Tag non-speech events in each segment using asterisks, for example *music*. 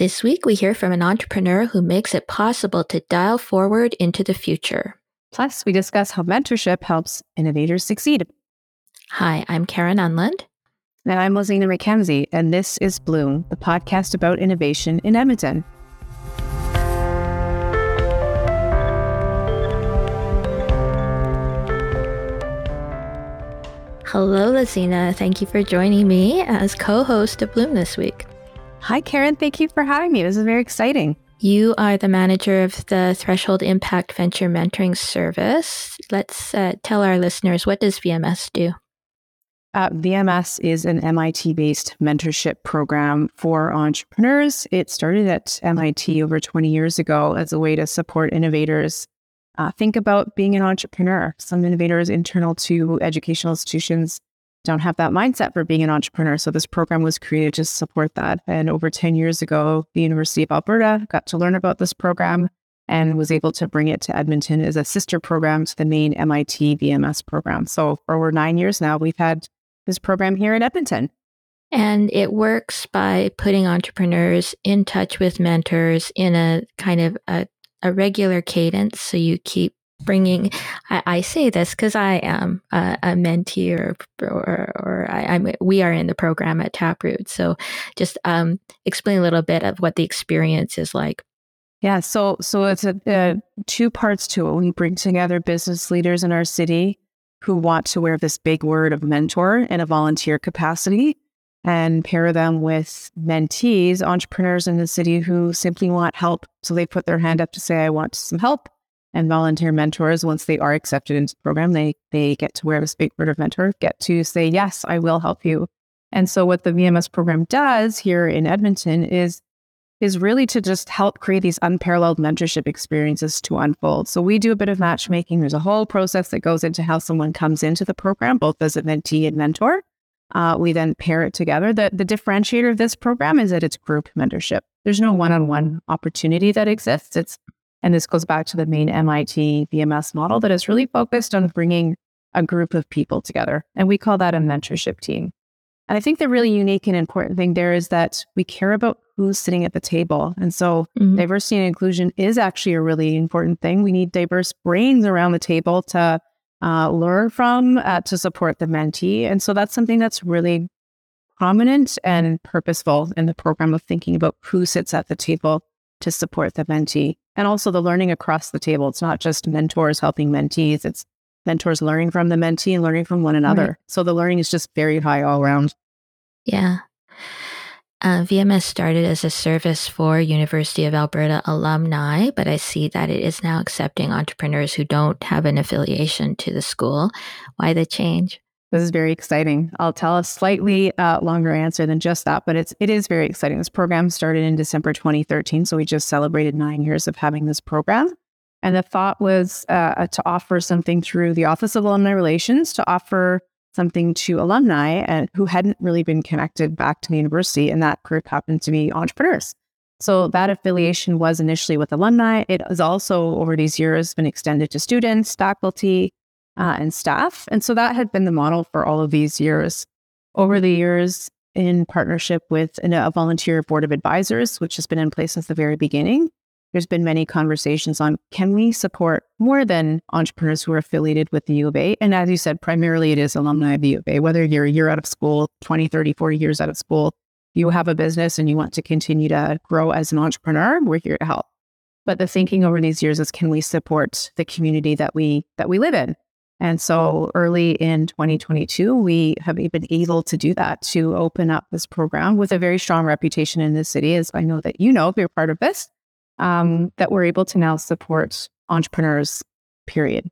This week, we hear from an entrepreneur who makes it possible to dial forward into the future. Plus, we discuss how mentorship helps innovators succeed. Hi, I'm Karen Unland. And I'm Lazina McKenzie, and this is Bloom, the podcast about innovation in Edmonton. Hello, Lazina. Thank you for joining me as co host of Bloom this week. Hi, Karen. Thank you for having me. This is very exciting. You are the manager of the Threshold Impact Venture Mentoring Service. Let's uh, tell our listeners what does VMS do? Uh, VMS is an MIT based mentorship program for entrepreneurs. It started at MIT over 20 years ago as a way to support innovators. Uh, think about being an entrepreneur. Some innovators internal to educational institutions don't have that mindset for being an entrepreneur. So this program was created to support that. And over 10 years ago, the University of Alberta got to learn about this program and was able to bring it to Edmonton as a sister program to the main MIT VMS program. So for over nine years now, we've had this program here in Edmonton. And it works by putting entrepreneurs in touch with mentors in a kind of a, a regular cadence. So you keep bringing I, I say this because I am a, a mentee or or, or I, am we are in the program at Taproot. So just um, explain a little bit of what the experience is like. Yeah, so so it's a, two parts to it. We bring together business leaders in our city who want to wear this big word of mentor in a volunteer capacity and pair them with mentees, entrepreneurs in the city who simply want help. So they put their hand up to say, I want some help and volunteer mentors, once they are accepted into the program, they they get to wear this big bird of mentor, get to say, yes, I will help you. And so what the VMS program does here in Edmonton is is really to just help create these unparalleled mentorship experiences to unfold. So we do a bit of matchmaking. There's a whole process that goes into how someone comes into the program, both as a mentee and mentor. Uh, we then pair it together. The, the differentiator of this program is that it's group mentorship. There's no one-on-one opportunity that exists. It's and this goes back to the main MIT VMS model that is really focused on bringing a group of people together. And we call that a mentorship team. And I think the really unique and important thing there is that we care about who's sitting at the table. And so mm-hmm. diversity and inclusion is actually a really important thing. We need diverse brains around the table to uh, learn from, uh, to support the mentee. And so that's something that's really prominent and purposeful in the program of thinking about who sits at the table to support the mentee and also the learning across the table. It's not just mentors helping mentees, it's mentors learning from the mentee and learning from one another. Right. So the learning is just very high all around. Yeah. Uh, VMS started as a service for University of Alberta alumni, but I see that it is now accepting entrepreneurs who don't have an affiliation to the school. Why the change? This is very exciting. I'll tell a slightly uh, longer answer than just that, but it's it is very exciting. This program started in December 2013, so we just celebrated nine years of having this program. And the thought was uh, to offer something through the Office of Alumni Relations to offer something to alumni and who hadn't really been connected back to the university, and that group happened to be entrepreneurs. So that affiliation was initially with alumni. It has also over these years been extended to students, faculty, uh, and staff. And so that had been the model for all of these years. Over the years, in partnership with a volunteer board of advisors, which has been in place since the very beginning, there's been many conversations on can we support more than entrepreneurs who are affiliated with the U of A? And as you said, primarily it is alumni of the U of A, whether you're a year out of school, 20, 30, 40 years out of school, you have a business and you want to continue to grow as an entrepreneur, we're here to help. But the thinking over these years is can we support the community that we that we live in? And so early in 2022, we have been able to do that to open up this program with a very strong reputation in the city, as I know that you know, if you're part of this, um, that we're able to now support entrepreneurs, period.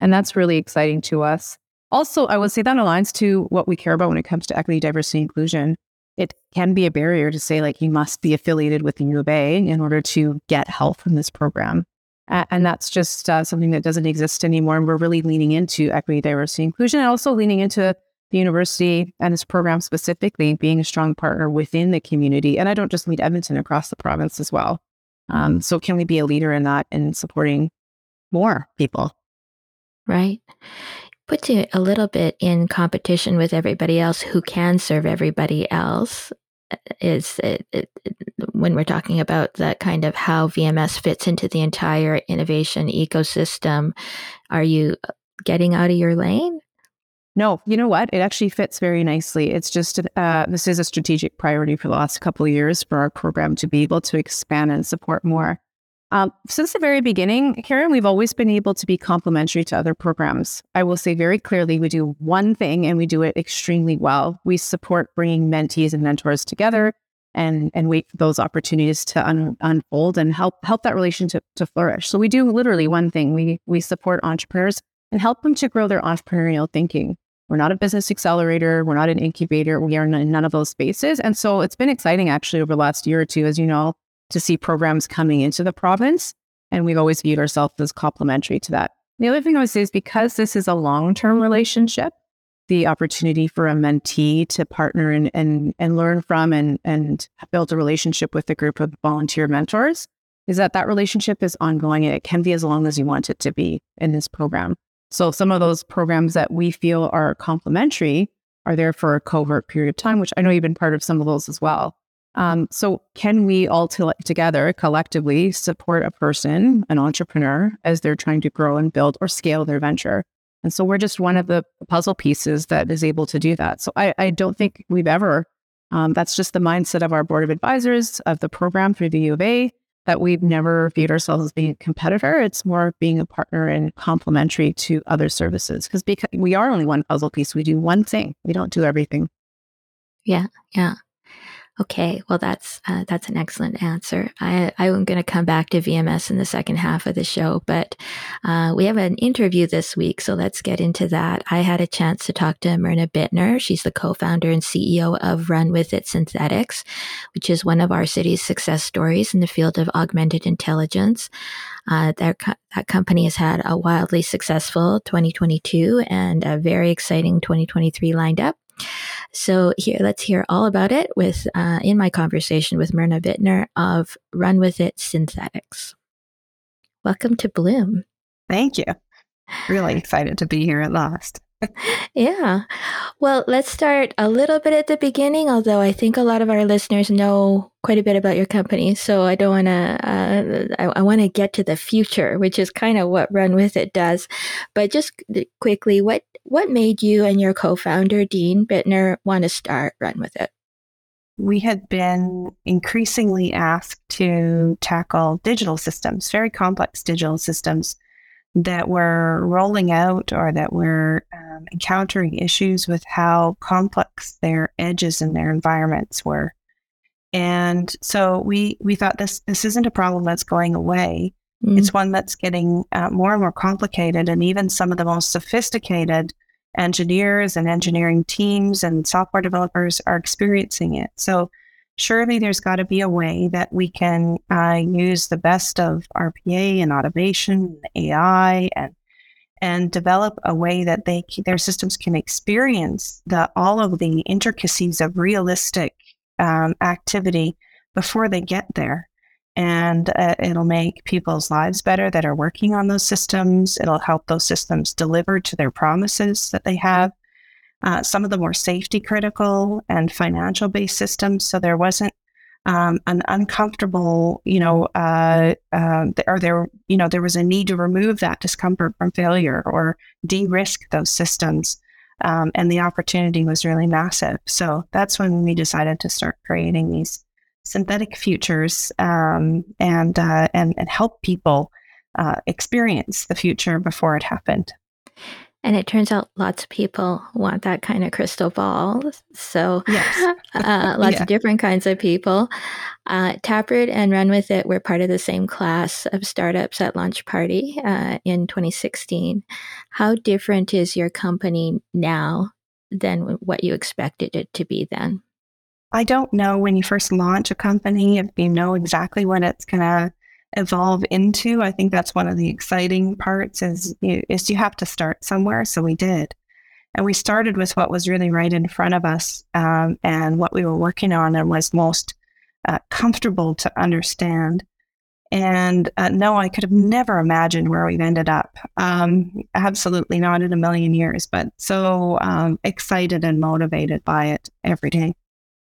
And that's really exciting to us. Also, I would say that aligns to what we care about when it comes to equity, diversity, inclusion. It can be a barrier to say, like, you must be affiliated with the U of A in order to get help from this program. Uh, and that's just uh, something that doesn't exist anymore. And we're really leaning into equity, diversity, inclusion, and also leaning into the university and this program specifically being a strong partner within the community. And I don't just mean Edmonton, across the province as well. Um, so, can we be a leader in that and supporting more people? Right. Puts you a little bit in competition with everybody else who can serve everybody else is it, it, when we're talking about that kind of how VMS fits into the entire innovation ecosystem. Are you getting out of your lane? No, you know what? It actually fits very nicely. It's just uh, this is a strategic priority for the last couple of years for our program to be able to expand and support more. Um, since the very beginning, Karen, we've always been able to be complementary to other programs. I will say very clearly, we do one thing and we do it extremely well. We support bringing mentees and mentors together and and wait for those opportunities to un- unfold and help help that relationship to flourish. So we do literally one thing. We we support entrepreneurs and help them to grow their entrepreneurial thinking. We're not a business accelerator. We're not an incubator. We are in none of those spaces. And so it's been exciting actually over the last year or two, as you know, to see programs coming into the province. And we've always viewed ourselves as complementary to that. The other thing I would say is because this is a long term mm-hmm. relationship, the opportunity for a mentee to partner and, and, and learn from and, and build a relationship with a group of volunteer mentors is that that relationship is ongoing and it can be as long as you want it to be in this program. So some of those programs that we feel are complementary are there for a cohort period of time, which I know you've been part of some of those as well. Um, so can we all t- together collectively support a person, an entrepreneur, as they're trying to grow and build or scale their venture? And so we're just one of the puzzle pieces that is able to do that. So I, I don't think we've ever, um, that's just the mindset of our board of advisors of the program through the U of A that we've never viewed ourselves as being a competitor. It's more being a partner and complementary to other services because because we are only one puzzle piece. We do one thing. We don't do everything. Yeah, yeah. Okay, well that's uh, that's an excellent answer. I I'm going to come back to VMS in the second half of the show, but uh, we have an interview this week, so let's get into that. I had a chance to talk to Myrna Bittner. She's the co-founder and CEO of RUNWITHIT Synthetics, which is one of our city's success stories in the field of augmented intelligence. Uh, that, that company has had a wildly successful 2022 and a very exciting 2023 lined up. So here, let's hear all about it with uh, in my conversation with Myrna Bittner of RUNWITHIT Synthetics. Welcome to Bloom. Thank you. Really *sighs* excited to be here at last yeah. Well, let's start a little bit at the beginning, although I think a lot of our listeners know quite a bit about your company. So I don't want to, uh, I, I want to get to the future, which is kind of what RUNWITHIT does. But just quickly, what, what made you and your co-founder, Dean Bittner, want to start RUNWITHIT? We had been increasingly asked to tackle digital systems, very complex digital systems that were rolling out or that were um, encountering issues with how complex their edges and their environments were. And so we we thought this this isn't a problem that's going away. Mm. It's one that's getting uh, more and more complicated, and even some of the most sophisticated engineers and engineering teams and software developers are experiencing it. So surely there's got to be a way that we can uh, use the best of RPA and automation, and AI, and and develop a way that they their systems can experience the all of the intricacies of realistic um, activity before they get there. And uh, it'll make people's lives better that are working on those systems. It'll help those systems deliver to their promises that they have uh, some of the more safety critical and financial based systems. So there wasn't um, an uncomfortable, you know, uh, uh, or there, you know, there was a need to remove that discomfort from failure or de-risk those systems. Um, and the opportunity was really massive. So that's when we decided to start creating these synthetic futures um, and, uh, and and help people uh, experience the future before it happened. And it turns out lots of people want that kind of crystal ball. So, yes. *laughs* uh, *laughs* lots yeah. of different kinds of people. Uh, Taproot and RUNWITHIT were part of the same class of startups at Launch Party uh, in 2016. How different is your company now than what you expected it to be then? I don't know when you first launch a company if you know exactly what it's going to evolve into. I think that's one of the exciting parts is you, is you have to start somewhere. So we did. And we started with what was really right in front of us um, and what we were working on and was most uh, comfortable to understand. And uh, no, I could have never imagined where we've ended up. Um, absolutely not in a million years, but so um, excited and motivated by it every day.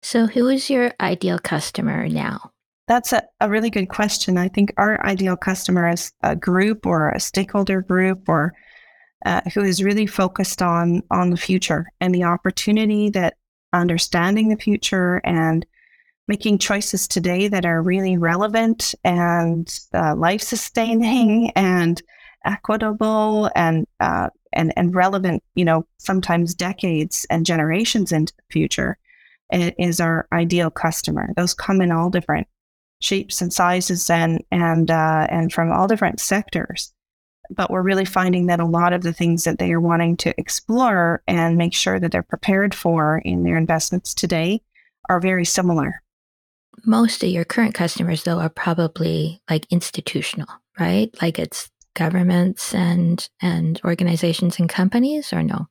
So, who is your ideal customer now? That's a, a really good question. I think our ideal customer is a group or a stakeholder group or uh, who is really focused on on the future and the opportunity that understanding the future and making choices today that are really relevant and uh, life sustaining *laughs* and equitable and uh, and and relevant. You know, sometimes decades and generations into the future is our ideal customer. Those come in all different shapes and sizes and and uh, and from all different sectors. But we're really finding that a lot of the things that they are wanting to explore and make sure that they're prepared for in their investments today are very similar. Most of your current customers, though, are probably like institutional, right? Like it's governments and and organizations and companies, or no?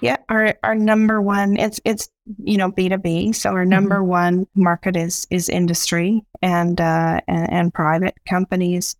Yeah, our our number one it's it's you know B two B. So our number mm-hmm. one market is is industry and uh, and, and private companies.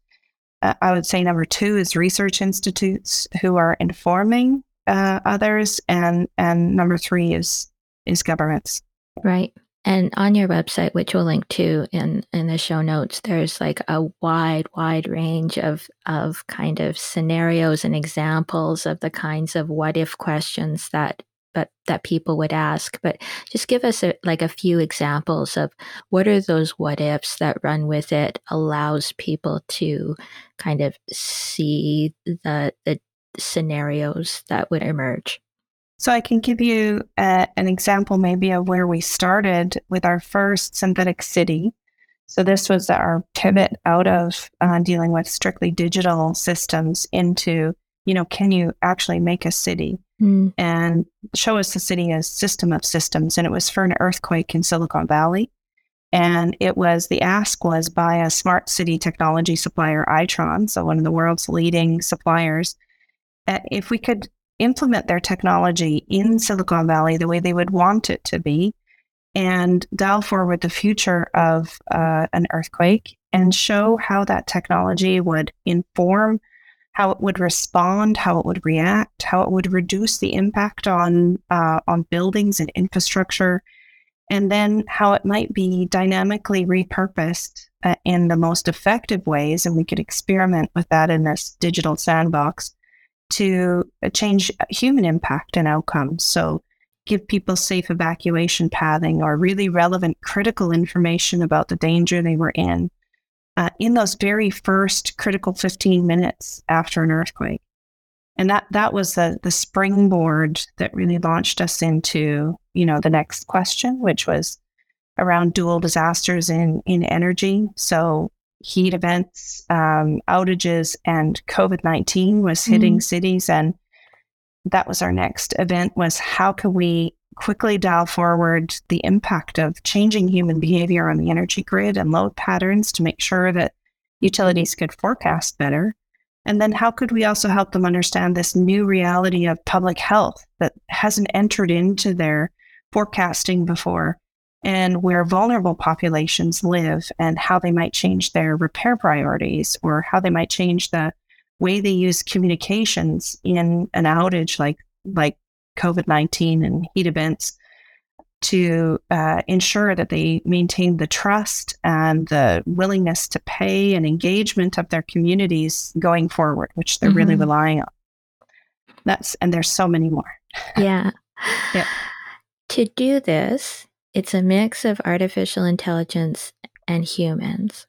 Uh, I would say number two is research institutes who are informing uh, others, and and number three is is governments. Right. And on your website, which we'll link to in, in the show notes, there's like a wide, wide range of, of kind of scenarios and examples of the kinds of what if questions that but that people would ask. But just give us a, like a few examples of what are those what ifs that RUNWITHIT allows people to kind of see the the scenarios that would emerge. So I can give you a, an example maybe of where we started with our first synthetic city. So this was our pivot out of uh, dealing with strictly digital systems into, you know, can you actually make a city mm. and show us the city as system of systems? And it was for an earthquake in Silicon Valley. And it was the ask was by a smart city technology supplier, Itron, so one of the world's leading suppliers. Uh, if we could implement their technology in Silicon Valley the way they would want it to be and dial forward the future of uh, an earthquake and show how that technology would inform how it would respond, how it would react, how it would reduce the impact on uh, on buildings and infrastructure, and then how it might be dynamically repurposed uh, in the most effective ways. And we could experiment with that in this digital sandbox to change human impact and outcomes. So, give people safe evacuation pathing or really relevant critical information about the danger they were in uh, in those very first critical 15 minutes after an earthquake. And that that was the the springboard that really launched us into you know the next question, which was around dual disasters in in energy. So heat events, um, outages, and COVID nineteen was hitting mm. cities, and that was our next event. Was how can we quickly dial forward the impact of changing human behavior on the energy grid and load patterns to make sure that utilities could forecast better. And then how could we also help them understand this new reality of public health that hasn't entered into their forecasting before? And where vulnerable populations live and how they might change their repair priorities or how they might change the way they use communications in an outage like like COVID-19 and heat events to uh, ensure that they maintain the trust and the willingness to pay and engagement of their communities going forward, which they're mm-hmm. really relying on. That's and there's so many more. Yeah. *laughs* yeah. To do this, it's a mix of artificial intelligence and humans.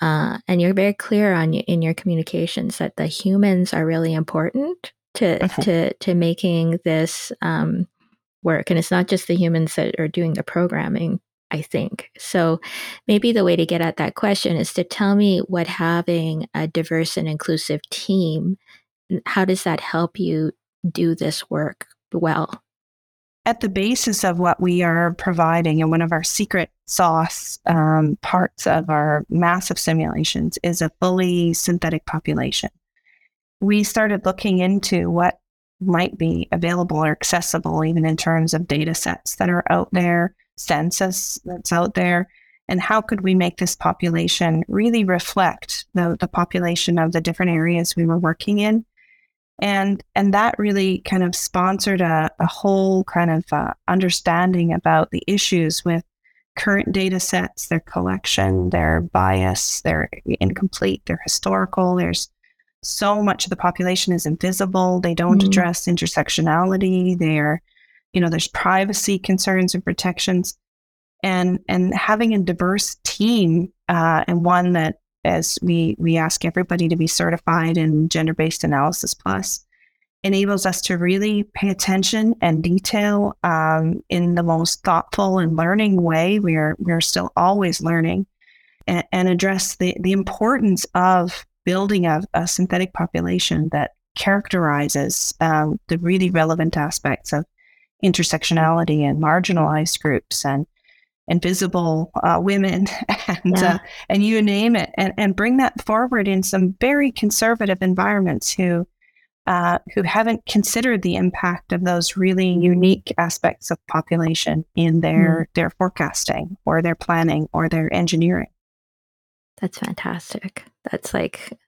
Uh, and you're very clear on in your communications that the humans are really important to to to making this um, work, and it's not just the humans that are doing the programming. I think so. Maybe the way to get at that question is to tell me what having a diverse and inclusive team, how does that help you do this work well? At the basis of what we are providing, and one of our secret sauce um, parts of our massive simulations is a fully synthetic population. We started looking into what might be available or accessible, even in terms of data sets that are out there, census that's out there, and how could we make this population really reflect the, the population of the different areas we were working in and and that really kind of sponsored a, a whole kind of uh, understanding about the issues with current data sets, their collection, their bias, they're incomplete, they're historical. There's so much of the population is invisible. They don't mm. address intersectionality. They're, you know, there's privacy concerns and protections. And and having a diverse team uh, and one that as we we ask everybody to be certified in gender based analysis plus enables us to really pay attention and detail um, in the most thoughtful and learning way. We are we're still always learning, and, and address the the importance of building a, a synthetic population that characterizes um, the really relevant aspects of intersectionality and marginalized groups and invisible uh, women *laughs* and yeah. uh, and you name it and, and bring that forward in some very conservative environments who uh, who haven't considered the impact of those really unique aspects of population in their mm. their forecasting or their planning or their engineering. That's fantastic. That's like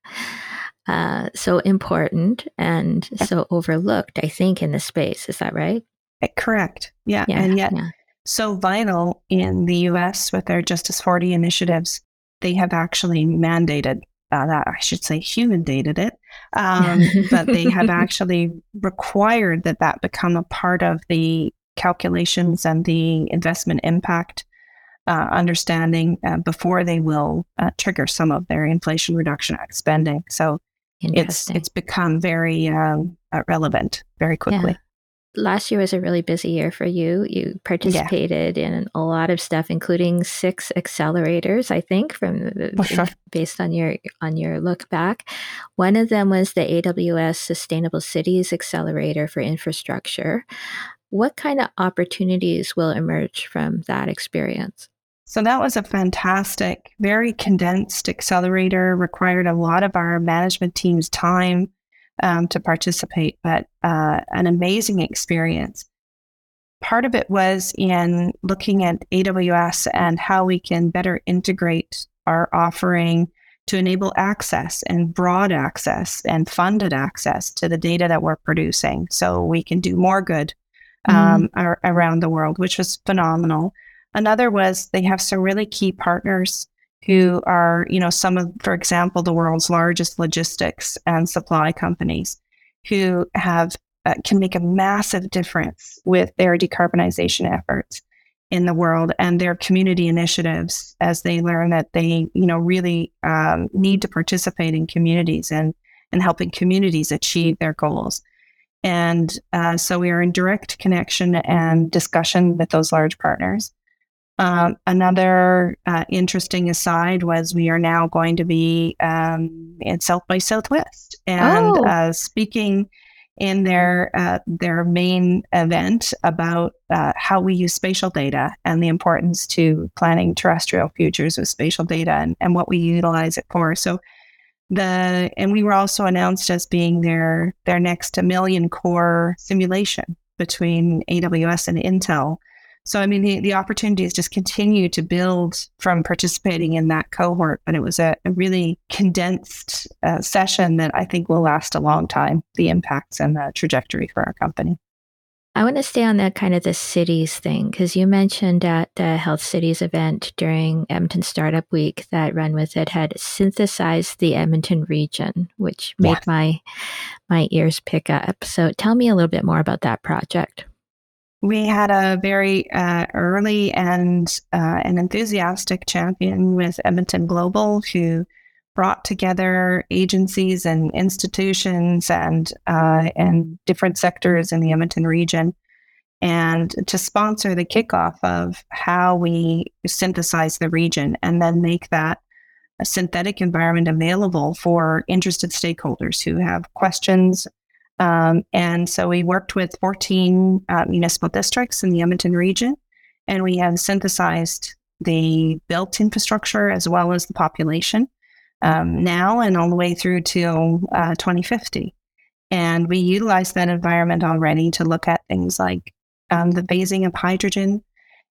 uh, so important and so overlooked, I think, in the space. Is that right? Eh, correct. Yeah. yeah and yet, yeah. So vital in the US with their Justice40 initiatives, they have actually mandated uh, that, I should say, human dated it, um, *laughs* but they have actually required that that become a part of the calculations and the investment impact uh, understanding uh, before they will uh, trigger some of their Inflation Reduction Act spending. So it's it's become very um, uh, relevant very quickly. Yeah. Last year was a really busy year for you. You participated yeah. in a lot of stuff, including six accelerators. I think from uh, sure. based on your on your look back. One of them was the AWS Sustainable Cities Accelerator for Infrastructure. What kind of opportunities will emerge from that experience? So that was a fantastic, very condensed accelerator, required a lot of our management team's time um, to participate, but uh, an amazing experience. Part of it was in looking at AWS and how we can better integrate our offering to enable access and broad access and funded access to the data that we're producing so we can do more good um, mm. around the world, which was phenomenal. Another was they have some really key partners who are, you know, some of, for example, the world's largest logistics and supply companies who have uh, can make a massive difference with their decarbonization efforts in the world and their community initiatives as they learn that they, you know, really um, need to participate in communities and and helping communities achieve their goals. And uh, so we are in direct connection and discussion with those large partners. Um, another uh, interesting aside was we are now going to be um, in South by Southwest and oh. uh, speaking in their uh, their main event about uh, how we use spatial data and the importance to planning terrestrial futures with spatial data and, and what we utilize it for. So the and we were also announced as being their their next a million core simulation between AWS and Intel so, I mean, the, the opportunities just continue to build from participating in that cohort. But it was a, a really condensed uh, session that I think will last a long time, the impacts and the trajectory for our company. I want to stay on that kind of the cities thing because you mentioned at the Health Cities event during Edmonton Startup Week that RUNWITHIT had synthesized the Edmonton region, which made my my ears pick up. So tell me a little bit more about that project we had a very uh, early and uh, an enthusiastic champion with Edmonton Global who brought together agencies and institutions and uh, and different sectors in the Edmonton region. And to sponsor the kickoff of how we synthesize the region and then make that a synthetic environment available for interested stakeholders who have questions um, and so we worked with 14 uh, municipal districts in the Edmonton region, and we have synthesized the built infrastructure as well as the population um, now and all the way through to uh, 2050. And we utilize that environment already to look at things like um, the phasing of hydrogen,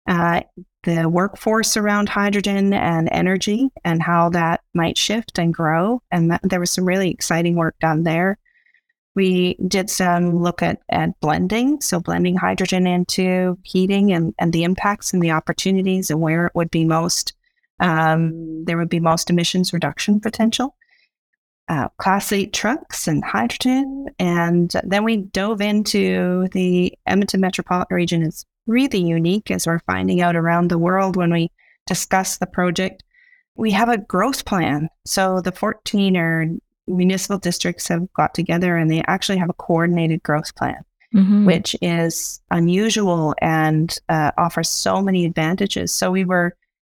uh, the workforce around hydrogen and energy, and how that might shift and grow. And that, there was some really exciting work done there We did some look at, at blending, so blending hydrogen into heating and, and the impacts and the opportunities and where it would be most, um, there would be most emissions reduction potential. Uh, class 8 trucks and hydrogen. And then we dove into the Edmonton metropolitan region is really unique as we're finding out around the world when we discuss the project. We have a growth plan. So the 14 or municipal districts have got together and they actually have a coordinated growth plan, mm-hmm. which is unusual and uh, offers so many advantages. So we were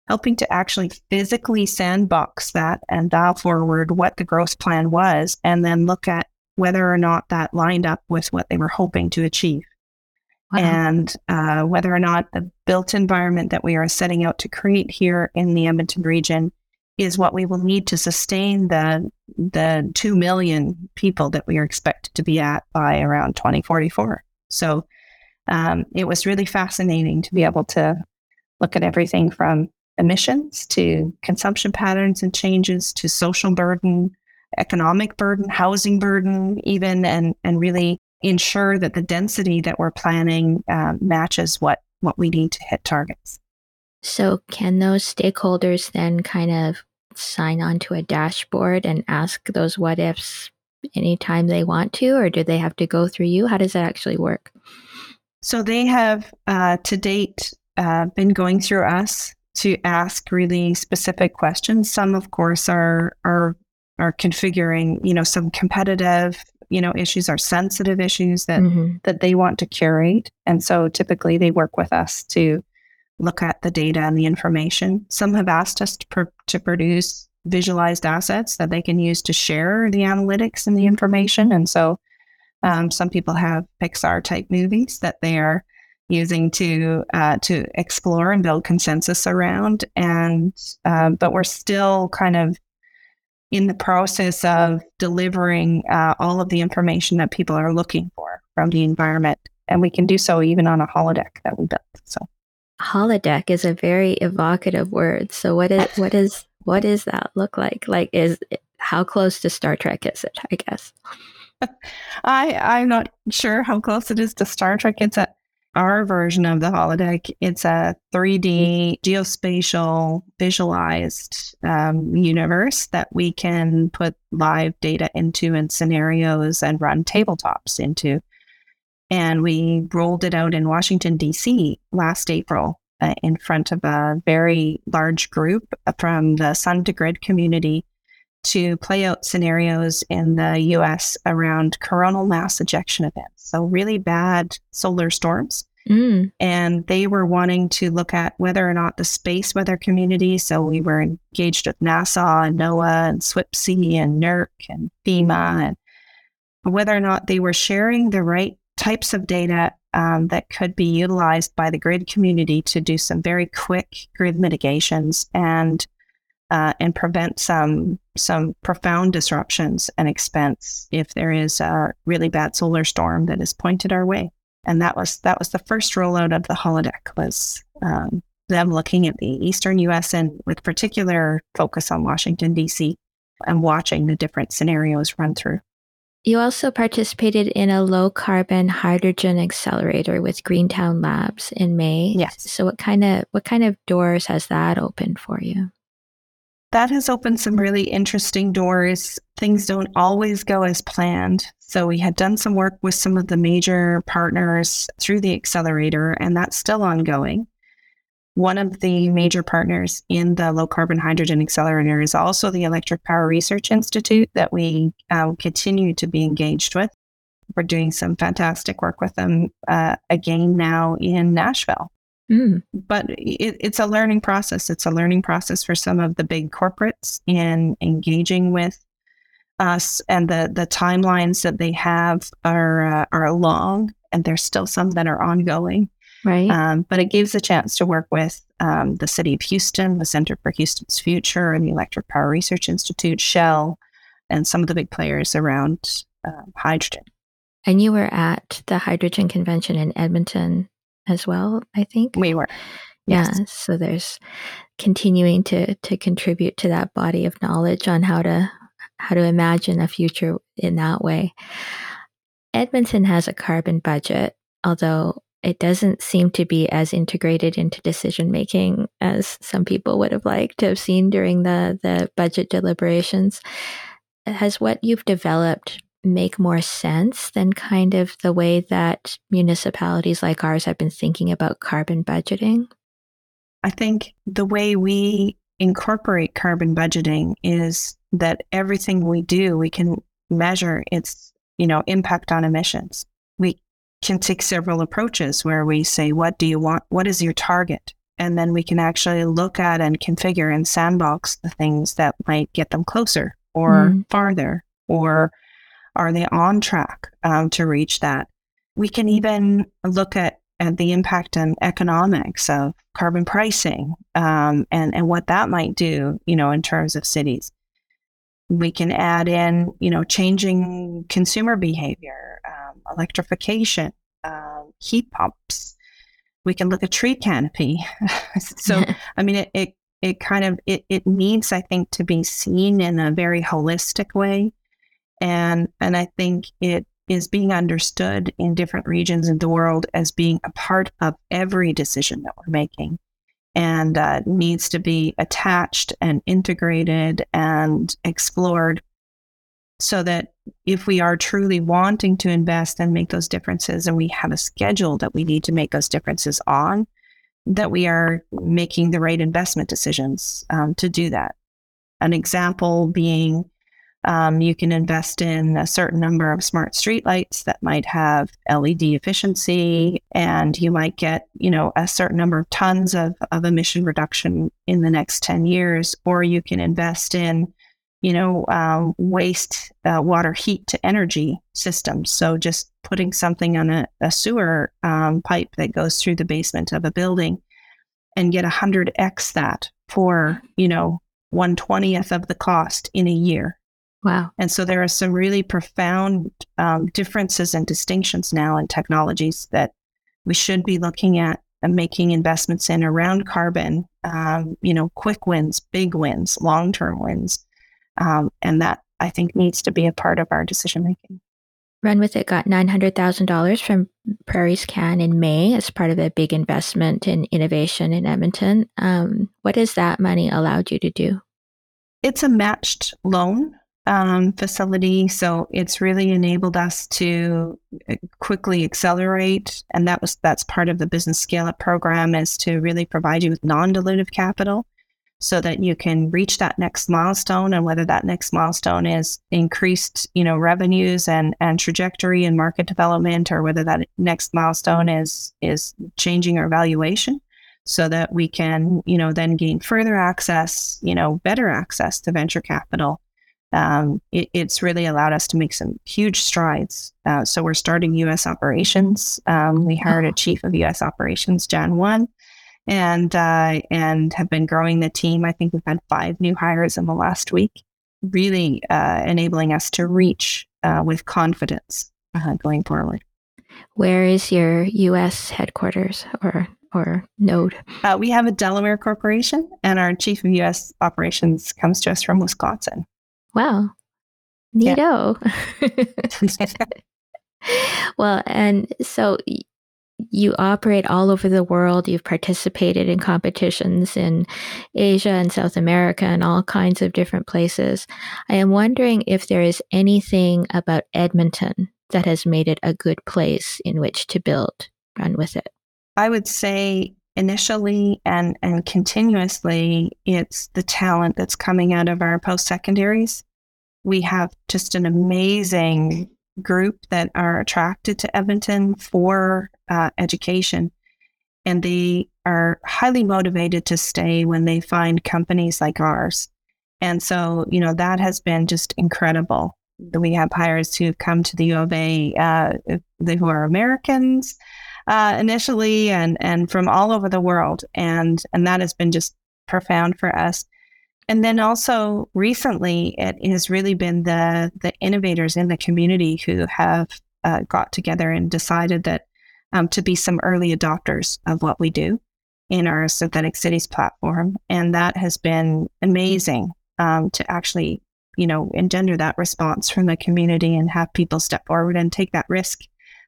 helping to actually physically sandbox that and dial forward what the growth plan was and then look at whether or not that lined up with what they were hoping to achieve. Wow. And uh, whether or not the built environment that we are setting out to create here in the Edmonton region is what we will need to sustain the the two million people that we are expected to be at by around 2044. So um, it was really fascinating to be able to look at everything from emissions to consumption patterns and changes to social burden, economic burden, housing burden, even, and and really ensure that the density that we're planning uh, matches what what we need to hit targets. So, can those stakeholders then kind of sign on to a dashboard and ask those what ifs anytime they want to, or do they have to go through you? How does that actually work? So, they have uh, to date uh, been going through us to ask really specific questions. Some, of course, are are are configuring, you know, some competitive, you know, issues are sensitive issues that mm-hmm. that they want to curate, and so typically they work with us to look at the data and the information. Some have asked us to, pr- to produce visualized assets that they can use to share the analytics and the information. And so um, some people have Pixar type movies that they are using to uh, to explore and build consensus around. And uh, but we're still kind of in the process of delivering uh, all of the information that people are looking for from the environment, and we can do so even on a holodeck that we built. So holodeck is a very evocative word. So what is what is what does that look like? Like is how close to Star Trek is it, I guess? *laughs* I I'm not sure how close it is to Star Trek. It's a our version of the holodeck. It's a 3D geospatial visualized um, universe that we can put live data into and scenarios and run tabletops into. And we rolled it out in Washington, D.C. last April uh, in front of a very large group from the Sun to Grid community to play out scenarios in the US around coronal mass ejection events. So, really bad solar storms. Mm. And they were wanting to look at whether or not the space weather community, so we were engaged with NASA and NOAA and SWPC and NERC and FEMA, and whether or not they were sharing the right types of data um, that could be utilized by the grid community to do some very quick grid mitigations and uh, and prevent some some profound disruptions and expense if there is a really bad solar storm that is pointed our way. And that was that was the first rollout of the holodeck was um, them looking at the eastern U.S. and with particular focus on Washington D.C. and watching the different scenarios run through. You also participated in a low carbon hydrogen accelerator with Greentown Labs in May. Yes. So what kind of what kind of doors has that opened for you? That has opened some really interesting doors. Things don't always go as planned. So we had done some work with some of the major partners through the accelerator and that's still ongoing. One of the major partners in the low carbon hydrogen accelerator is also the Electric Power Research Institute that we um, continue to be engaged with. We're doing some fantastic work with them uh, again now in Nashville. Mm. But it, it's a learning process. It's a learning process for some of the big corporates in engaging with us, and the the timelines that they have are uh, are long, and there's still some that are ongoing. Right. Um, but it gives a chance to work with um, the City of Houston, the Center for Houston's Future, and the Electric Power Research Institute, Shell, and some of the big players around uh, hydrogen. And you were at the hydrogen convention in Edmonton as well, I think. We were. Yeah. Yes. So there's continuing to to contribute to that body of knowledge on how to how to imagine a future in that way. Edmonton has a carbon budget, although it doesn't seem to be as integrated into decision making as some people would have liked to have seen during the, the budget deliberations. Has what you've developed make more sense than kind of the way that municipalities like ours have been thinking about carbon budgeting? I think the way we incorporate carbon budgeting is that everything we do, we can measure its, you know, impact on emissions. Can take several approaches where we say, what do you want? What is your target? And then we can actually look at and configure and sandbox the things that might get them closer or mm. farther, or are they on track um, to reach that? We can even look at, at the impact on economics of carbon pricing um, and, and what that might do, you know, in terms of cities. We can add in, you know, changing consumer behavior, um, electrification, um, heat pumps. We can look at tree canopy. *laughs* so, *laughs* I mean, it, it, it kind of, it, it needs, I think, to be seen in a very holistic way. And, and I think it is being understood in different regions of the world as being a part of every decision that we're making and uh, needs to be attached and integrated and explored so that if we are truly wanting to invest and make those differences and we have a schedule that we need to make those differences on that we are making the right investment decisions um, to do that. An example being um, you can invest in a certain number of smart streetlights that might have LED efficiency, and you might get, you know, a certain number of tons of, of emission reduction in the next 10 years. Or you can invest in, you know, um, waste uh, water heat to energy systems. So just putting something on a, a sewer um, pipe that goes through the basement of a building and get 100x that for, you know, 120th of the cost in a year Wow. And so there are some really profound um, differences and distinctions now in technologies that we should be looking at and making investments in around carbon, um, you know, quick wins, big wins, long term wins. Um, and that I think needs to be a part of our decision making. RUNWITHIT got $900,000 from PrairiesCan in May as part of a big investment in innovation in Edmonton. Um, what has that money allowed you to do? It's a matched loan um, facility. So it's really enabled us to uh, quickly accelerate. And that was that's part of the business scale up program is to really provide you with non-dilutive capital so that you can reach that next milestone and whether that next milestone is increased you know revenues and and trajectory and market development or whether that next milestone is is changing our valuation so that we can you know then gain further access you know better access to venture capital um, it, it's really allowed us to make some huge strides. Uh, so we're starting U.S. operations. Um, we hired a chief of U.S. operations, Jan One, and uh, and have been growing the team. I think we've had five new hires in the last week, really uh, enabling us to reach uh, with confidence uh, going forward. Where is your U.S. headquarters or or node? Uh, we have a Delaware corporation, and our chief of U.S. operations comes to us from Wisconsin. Wow. Neato. Yeah. *laughs* well, and so you operate all over the world. You've participated in competitions in Asia and South America and all kinds of different places. I am wondering if there is anything about Edmonton that has made it a good place in which to build, RUNWITHIT. I would say initially and and continuously it's the talent that's coming out of our post secondaries we have just an amazing group that are attracted to edmonton for uh, education. And they are highly motivated to stay when they find companies like ours. And so you know that has been just incredible. We have hires who come to the u of a uh, who are americans uh, initially and and from all over the world, and and that has been just profound for us. And then also recently, it has really been the the innovators in the community who have uh, got together and decided that um, to be some early adopters of what we do in our synthetic cities platform, and that has been amazing um, to actually you know, engender that response from the community and have people step forward and take that risk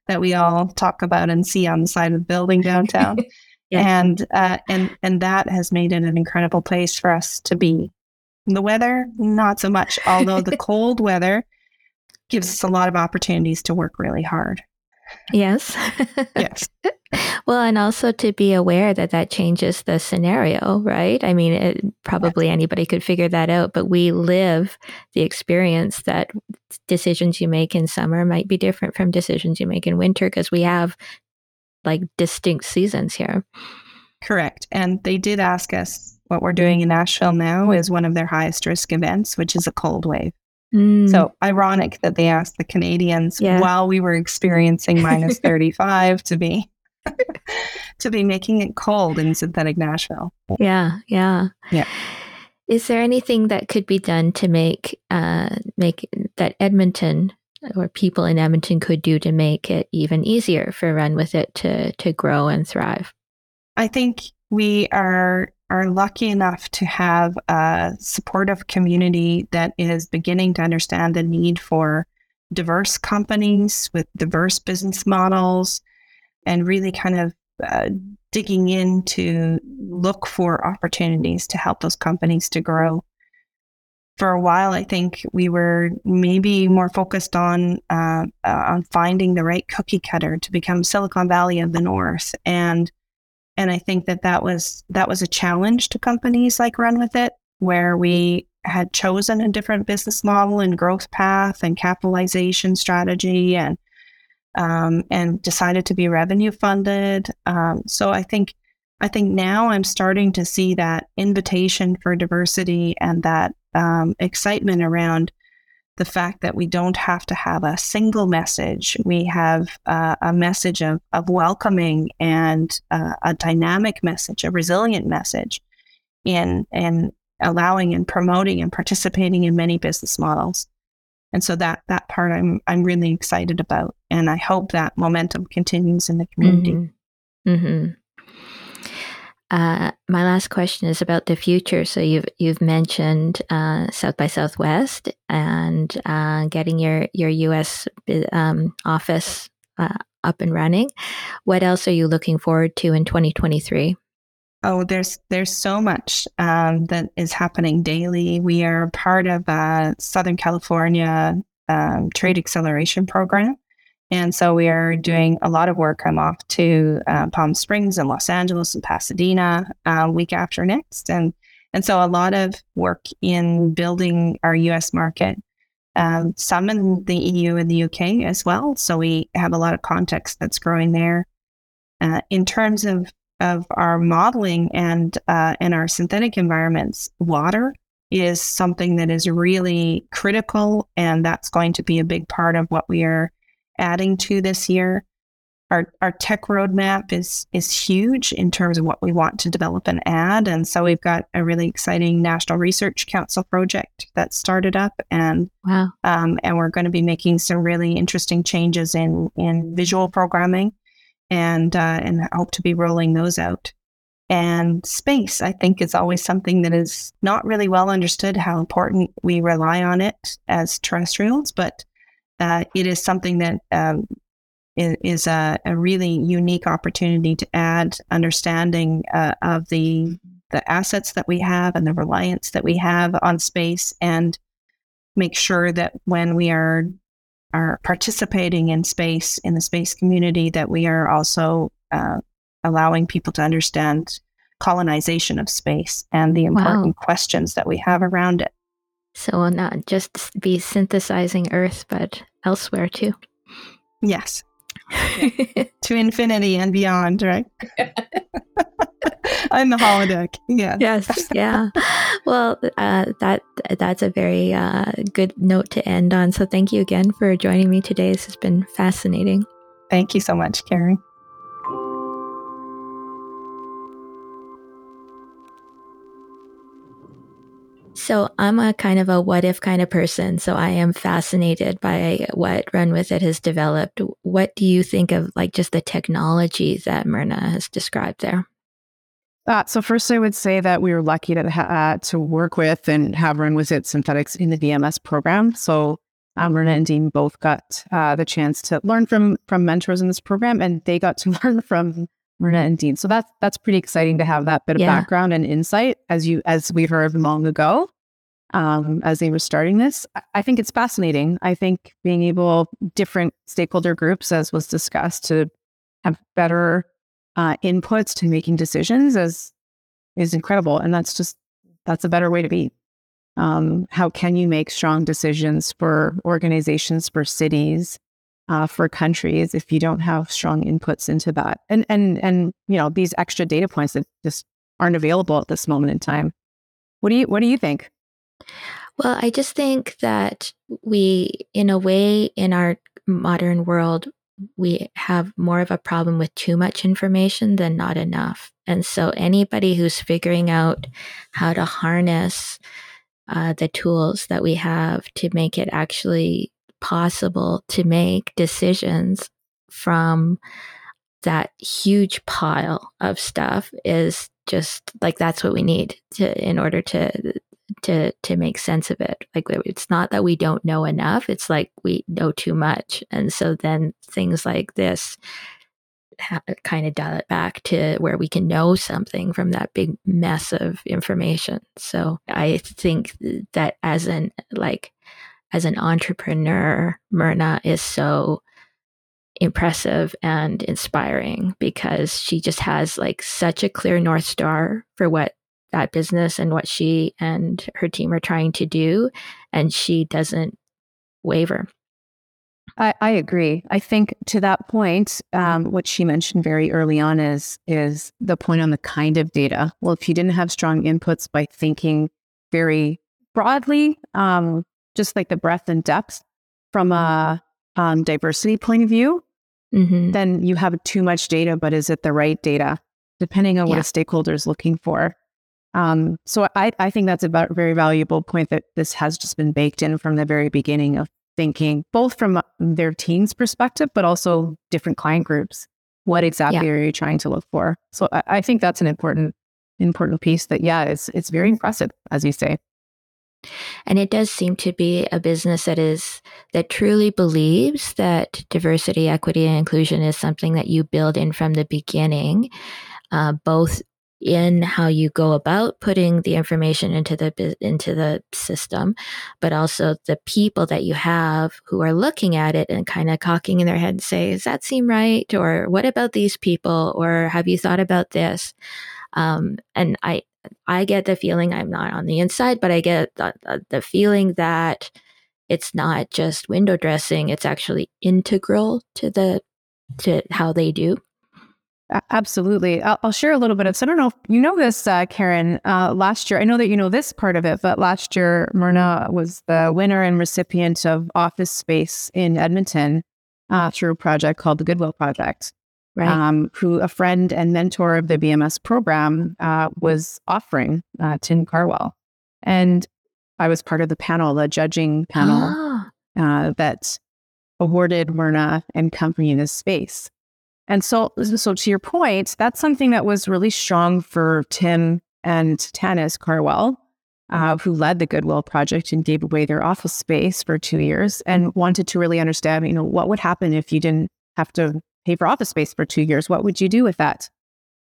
that we all talk about and see on the side of the building downtown. *laughs* yeah. And uh, and and that has made it an incredible place for us to be. The weather, not so much, although the *laughs* cold weather gives us a lot of opportunities to work really hard. Yes. yes. *laughs* Well, and also to be aware that that changes the scenario, right? I mean, it, probably yes. anybody could figure that out, but we live the experience that decisions you make in summer might be different from decisions you make in winter because we have like distinct seasons here. Correct. And they did ask us what we're doing mm-hmm. in Nashville now is one of their highest risk events, which is a cold wave. Mm. So ironic that they asked the Canadians yeah. while we were experiencing minus *laughs* 35 to be *laughs* to be making it cold in synthetic Nashville. Yeah, yeah. Yeah. Is there anything that could be done to make uh, make that Edmonton or people in Edmonton could do to make it even easier for RUNWITHIT to to grow and thrive? I think we are are lucky enough to have a supportive community that is beginning to understand the need for diverse companies with diverse business models and really kind of uh, digging in to look for opportunities to help those companies to grow. For a while, I think we were maybe more focused on uh, uh, on finding the right cookie cutter to become Silicon Valley of the North, and and I think that that was that was a challenge to companies like RUNWITHIT, where we had chosen a different business model and growth path and capitalization strategy and um, and decided to be revenue funded. Um, so I think I think now I'm starting to see that invitation for diversity and that um, excitement around the fact that we don't have to have a single message. We have uh, a message of, of welcoming and uh, a dynamic message, a resilient message in, in allowing and promoting and participating in many business models. And so that that part I'm I'm really excited about, and I hope that momentum continues in the community. Mm-hmm. Mm-hmm. Uh, my last question is about the future. So you've you've mentioned uh, South by Southwest and uh, getting your your U.S. Um, office uh, up and running. What else are you looking forward to in 2023? Oh, there's there's so much um, that is happening daily. We are part of a Southern California um, Trade Acceleration Program, and so we are doing a lot of work. I'm off to uh, Palm Springs and Los Angeles and Pasadena uh, week after next, and and so a lot of work in building our U.S. market. Um, some in the EU and the UK as well. So we have a lot of context that's growing there. Uh, in terms of of our modeling and uh, and our synthetic environments, water is something that is really critical, and that's going to be a big part of what we are adding to this year. Our, our tech roadmap is is huge in terms of what we want to develop and add, and so we've got a really exciting National Research Council project that started up, and wow. um, and we're going to be making some really interesting changes in in visual programming, and uh, and hope to be rolling those out. And space, I think, is always something that is not really well understood how important we rely on it as terrestrials, but uh, it is something that um, is, a, a, really unique opportunity to add understanding uh, of the the assets that we have and the reliance that we have on space, and make sure that when we are are participating in space in the space community, that we are also uh, allowing people to understand colonization of space and the important wow. questions that we have around it. So we'll not just be synthesizing Earth, but elsewhere too. Yes. *laughs* to infinity and beyond, right? *laughs* I'm the holodeck. Yeah. Yes. Yeah. Well, uh, that that's a very uh, good note to end on. So thank you again for joining me today. This has been fascinating. Thank you so much, Carrie. So I'm a kind of a what if kind of person. So I am fascinated by what RUNWITHIT has developed. What do you think of like just the technology that Myrna has described there? Uh, so first, I would say that we were lucky to uh, to work with and have RUNWITHIT synthetics in the VMS program. So um, Myrna and Dean both got uh, the chance to learn from from mentors in this program, and they got to *laughs* learn from Myrna and Dean. So that's that's pretty exciting to have that bit of yeah. background and insight as you as we heard long ago. Um, as they were starting this, I think it's fascinating. I think being able different stakeholder groups, as was discussed, to have better uh, inputs to making decisions is is incredible, and that's just that's a better way to be. Um, how can you make strong decisions for organizations, for cities, uh, for countries if you don't have strong inputs into that? And and and you know these extra data points that just aren't available at this moment in time. What do you What do you think? Well, I just think that we, in a way, in our modern world, we have more of a problem with too much information than not enough. And so, anybody who's figuring out how to harness uh, the tools that we have to make it actually possible to make decisions from that huge pile of stuff is just like that's what we need to in order to to to make sense of it. Like it's not that we don't know enough it's like we know too much. And so then things like this ha- kind of dial it back to where we can know something from that big mess of information. So i think that as an like as an entrepreneur myrna is so impressive and inspiring because she just has like such a clear north star for what that business and what she and her team are trying to do. And she doesn't waver. I, I agree. I think to that point, um, what she mentioned very early on is is the point on the kind of data. Well, if you didn't have strong inputs by thinking very broadly, um, just like the breadth and depth from a um, diversity point of view, mm-hmm. then you have too much data. But is it the right data? Depending on yeah. what a stakeholder is looking for. Um, so I, I think that's a very valuable point that this has just been baked in from the very beginning of thinking, both from their team's perspective, but also different client groups. What exactly yeah. are you trying to look for? So I, I think that's an important important piece that yeah, it's it's very impressive, as you say. And it does seem to be a business that is that truly believes that diversity, equity, and inclusion is something that you build in from the beginning, uh, both in how you go about putting the information into the into the system but also the people that you have who are looking at it and kind of cocking in their head and say does that seem right? Or what about these people? Or have you thought about this? Um, and i i get the feeling i'm not on the inside but i get the, the feeling that it's not just window dressing it's actually integral to the to how they do Absolutely. I'll, I'll, share a little bit of, so I don't know if you know this, uh, Karen. Uh, last year, I know that you know this part of it, but last year, Myrna was the winner and recipient of office space in Edmonton uh, through a project called the Goodwill Project, right. um, who a friend and mentor of the VMS program uh, was offering, uh, Tim Carwell. And I was part of the panel, the judging panel ah. that awarded Myrna and company this space. And so, so to your point, that's something that was really strong for Tim and Tanis Carwell, uh, who led the Goodwill Project and gave away their office space for two years and wanted to really understand, you know, what would happen if you didn't have to pay for office space for two years? What would you do with that,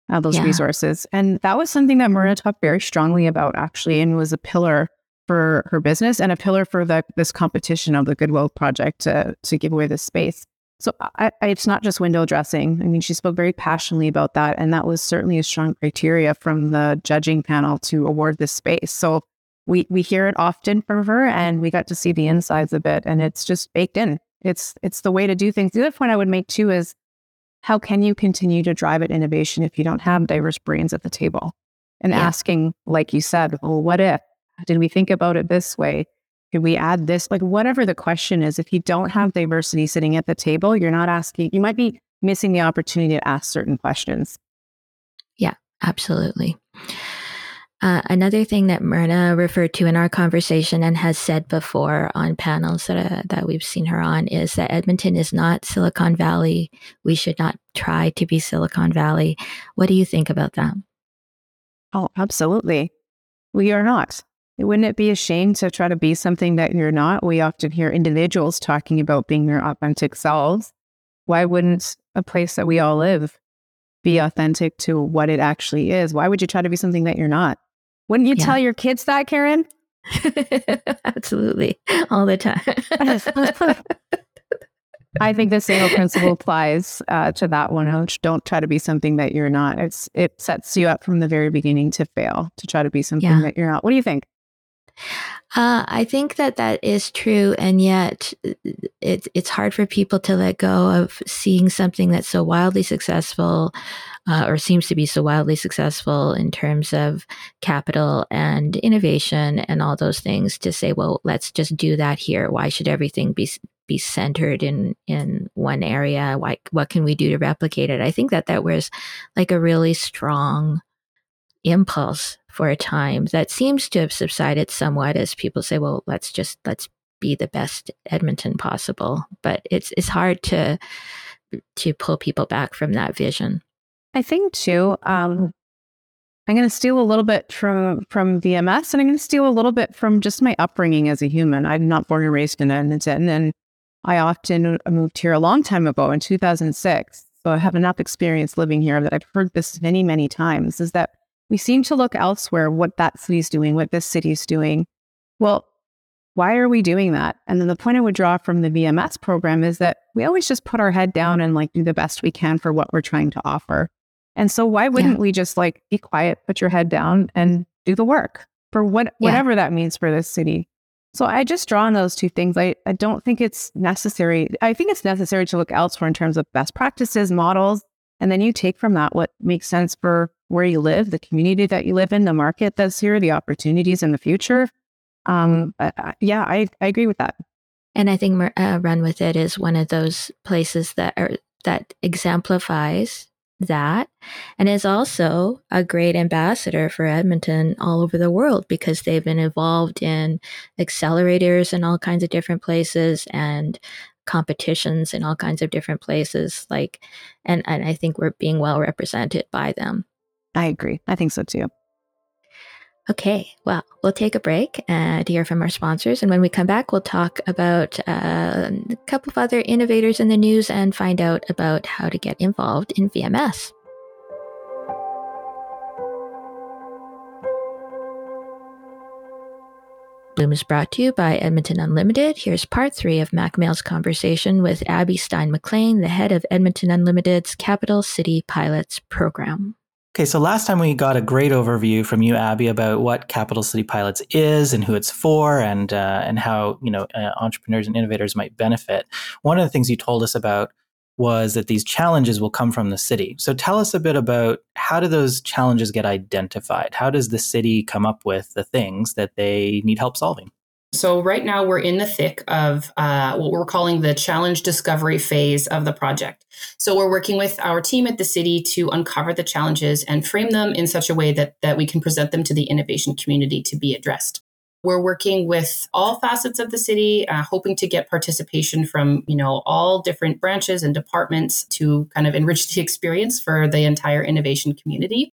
uh, those yeah. resources? And that was something that Myrna talked very strongly about, actually, and was a pillar for her business and a pillar for the, this competition of the Goodwill Project to, to give away this space. So I, I, it's not just window dressing. I mean, she spoke very passionately about that. And that was certainly a strong criteria from the judging panel to award this space. So we, we hear it often from her and we got to see the insides of it and it's just baked in. It's, it's the way to do things. The other point I would make too is how can you continue to drive at innovation if you don't have diverse brains at the table? And yeah. asking, like you said, well, what if? Did we think about it this way? Could we add this? Like, whatever the question is, if you don't have mm-hmm. diversity sitting at the table, you're not asking, you might be missing the opportunity to ask certain questions. Yeah, absolutely. Uh, another thing that Myrna referred to in our conversation and has said before on panels that, uh, that we've seen her on is that Edmonton is not Silicon Valley. We should not try to be Silicon Valley. What do you think about that? Oh, absolutely. We are not. Wouldn't it be a shame to try to be something that you're not? We often hear individuals talking about being their authentic selves. Why wouldn't a place that we all live be authentic to what it actually is? Why would you try to be something that you're not? Wouldn't you yeah. tell your kids that, Karen? *laughs* Absolutely. All the time. *laughs* I think the same principle applies uh, to that one. Don't try to be something that you're not. It's it sets you up from the very beginning to fail to try to be something yeah. that you're not. What do you think? Uh, I think that that is true, and yet it's it's hard for people to let go of seeing something that's so wildly successful, uh, or seems to be so wildly successful in terms of capital and innovation and all those things. To say, well, let's just do that here. Why should everything be be centered in in one area? Why, what can we do to replicate it? I think that that was like a really strong impulse for a time that seems to have subsided somewhat as people say, well, let's just let's be the best Edmonton possible. But it's it's hard to to pull people back from that vision. I think too. Um, I'm going to steal a little bit from from VMS, and I'm going to steal a little bit from just my upbringing as a human. I'm not born and raised in Edmonton, and then I often moved here a long time ago in 2006. So I have enough experience living here that I've heard this many, many times. Is that we seem to look elsewhere, what that city's doing, what this city's doing. Well, why are we doing that? And then the point I would draw from the VMS program is that we always just put our head down and like do the best we can for what we're trying to offer. And so why wouldn't yeah. we just like be quiet, put your head down and do the work for what whatever yeah. that means for this city? So I just draw on those two things. I, I don't think it's necessary. I think it's necessary to look elsewhere in terms of best practices, models, and then you take from that what makes sense for where you live, the community that you live in, the market that's here, the opportunities in the future. Um, yeah, I, I agree with that. And I think uh, RUNWITHIT is one of those places that are, that exemplifies that and is also a great ambassador for Edmonton all over the world because they've been involved in accelerators in all kinds of different places and competitions in all kinds of different places like and, and I think we're being well represented by them. I agree. I think so too. Okay, well, we'll take a break uh, to hear from our sponsors. And when we come back, we'll talk about uh, a couple of other innovators in the news and find out about how to get involved in VMS. Bloom is brought to you by Edmonton Unlimited. Here's part three of Mack Male's conversation with Abbie Stein-MacLean, the head of Edmonton Unlimited's Capital City Pilots program. Okay, so last time we got a great overview from you, Abbie, about what Capital City Pilots is and who it's for, and uh, and how you know uh, entrepreneurs and innovators might benefit. One of the things you told us about was that these challenges will come from the city. So tell us a bit about how do those challenges get identified? How does the city come up with the things that they need help solving? So, right now, we're in the thick of uh, what we're calling the challenge discovery phase of the project. So, we're working with our team at the city to uncover the challenges and frame them in such a way that, that we can present them to the innovation community to be addressed. We're working with all facets of the city, uh, hoping to get participation from you know all different branches and departments to kind of enrich the *laughs* experience for the entire innovation community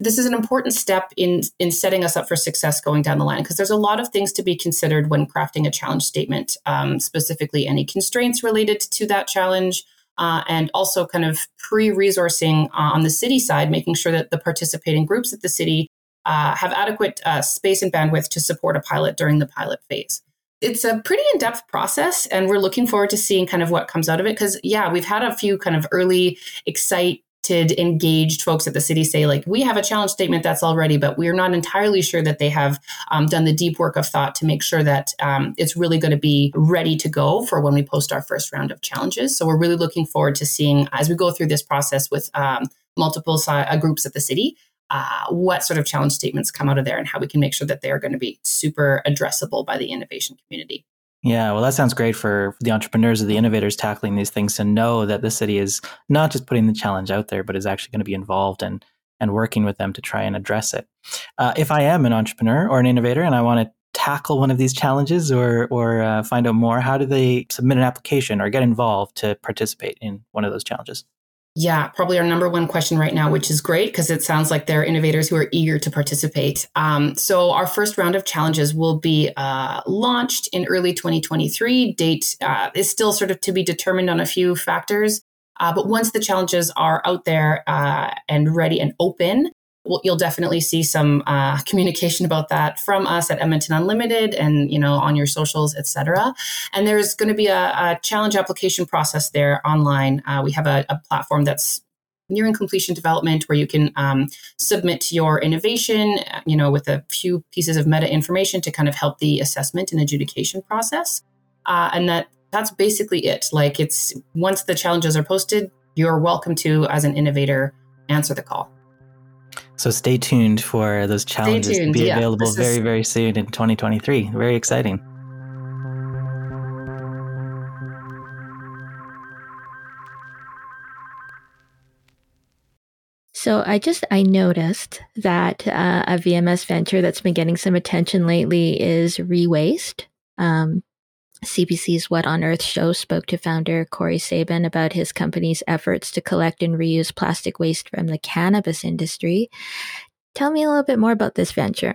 this is an important step in in setting us up for success going down the line because there's a lot of things to be considered when crafting a challenge statement um, specifically any constraints related to that challenge uh, and also kind of pre-resourcing uh, on the city side making sure that the participating groups at the city uh, have adequate uh, space and bandwidth to support a pilot during the pilot phase. It's a pretty in-depth process and we're looking forward to seeing kind of what comes out of it because yeah we've had a few kind of early excite engaged folks at the city say like we have a challenge statement that's already but we're not entirely sure that they have um, done the deep work of thought to make sure that um, it's really going to be ready to go for when we post our first round of challenges. So we're really looking forward to seeing as we go through this process with um, multiple uh, groups at the city uh, what sort of challenge statements come out of there and how we can make sure that they're going to be super addressable by the innovation community yeah, well, that sounds great for the entrepreneurs or the innovators tackling these things to know that the city is not just putting the challenge out there, but is actually going to be involved and and working with them to try and address it. Uh, if I am an entrepreneur or an innovator and I want to tackle one of these challenges or or uh, find out more, how do they submit an application or get involved to participate in one of those challenges? Yeah, probably our number one question right now, which is great because it sounds like there are innovators who are eager to participate. Um, so, our first round of challenges will be uh, launched in early 2023. Date uh, is still sort of to be determined on a few factors. Uh, but once the challenges are out there uh, and ready and open, you'll definitely see some uh, communication about that from us at Edmonton Unlimited and you know on your socials, etc. And there's going to be a, a, challenge application process there online. Uh, we have a, a, platform that's nearing completion development where you can um, submit your innovation, you know, with a few pieces of meta information to kind of help the assessment and adjudication process. Uh, and that that's basically it. Like it's once the challenges are posted, you're welcome to, as an innovator, answer the call. So stay tuned for those challenges tuned, to be yeah. available this very, is... very soon in 2023. Very exciting. So I just I noticed that uh, a VMS venture that's been getting some attention lately is Rewaste. Um, CBC's What on Earth show spoke to founder Corey Sabin about his company's efforts to collect and reuse plastic waste from the cannabis industry. Tell me a little bit more about this venture.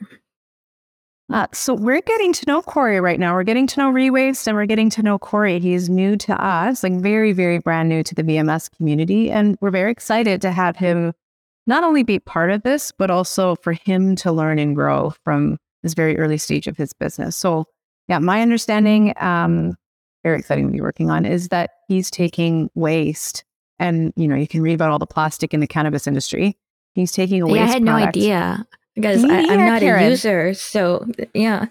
Uh, so we're getting to know Corey right now. We're getting to know Rewaste and we're getting to know Corey. He's new to us, like very, very brand new to the VMS community. And we're very excited to have him not only be part of this, but also for him to learn and grow from this very early stage of his business. So yeah, my understanding, um, very exciting to be working on, is that he's taking waste, and you know, you can read about all the plastic in the cannabis industry. He's taking a waste. Yeah, I had product. no idea because I, am not Karen. a user. So yeah,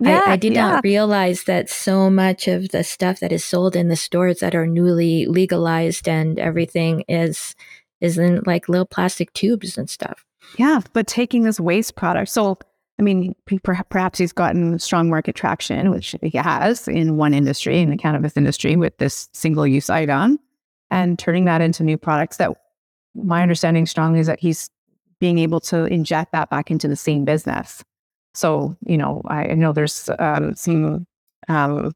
yeah I, I, did yeah. not realize that so much of the stuff that is sold in the stores that are newly legalized and everything is is in like little plastic tubes and stuff. Yeah, but taking this waste product, so I mean, perhaps he's gotten strong market traction, which he has in one industry, in the cannabis industry, with this single use item, and turning that into new products. That my understanding strongly is that he's being able to inject that back into the same business. So, you know, I know there's um, some, um,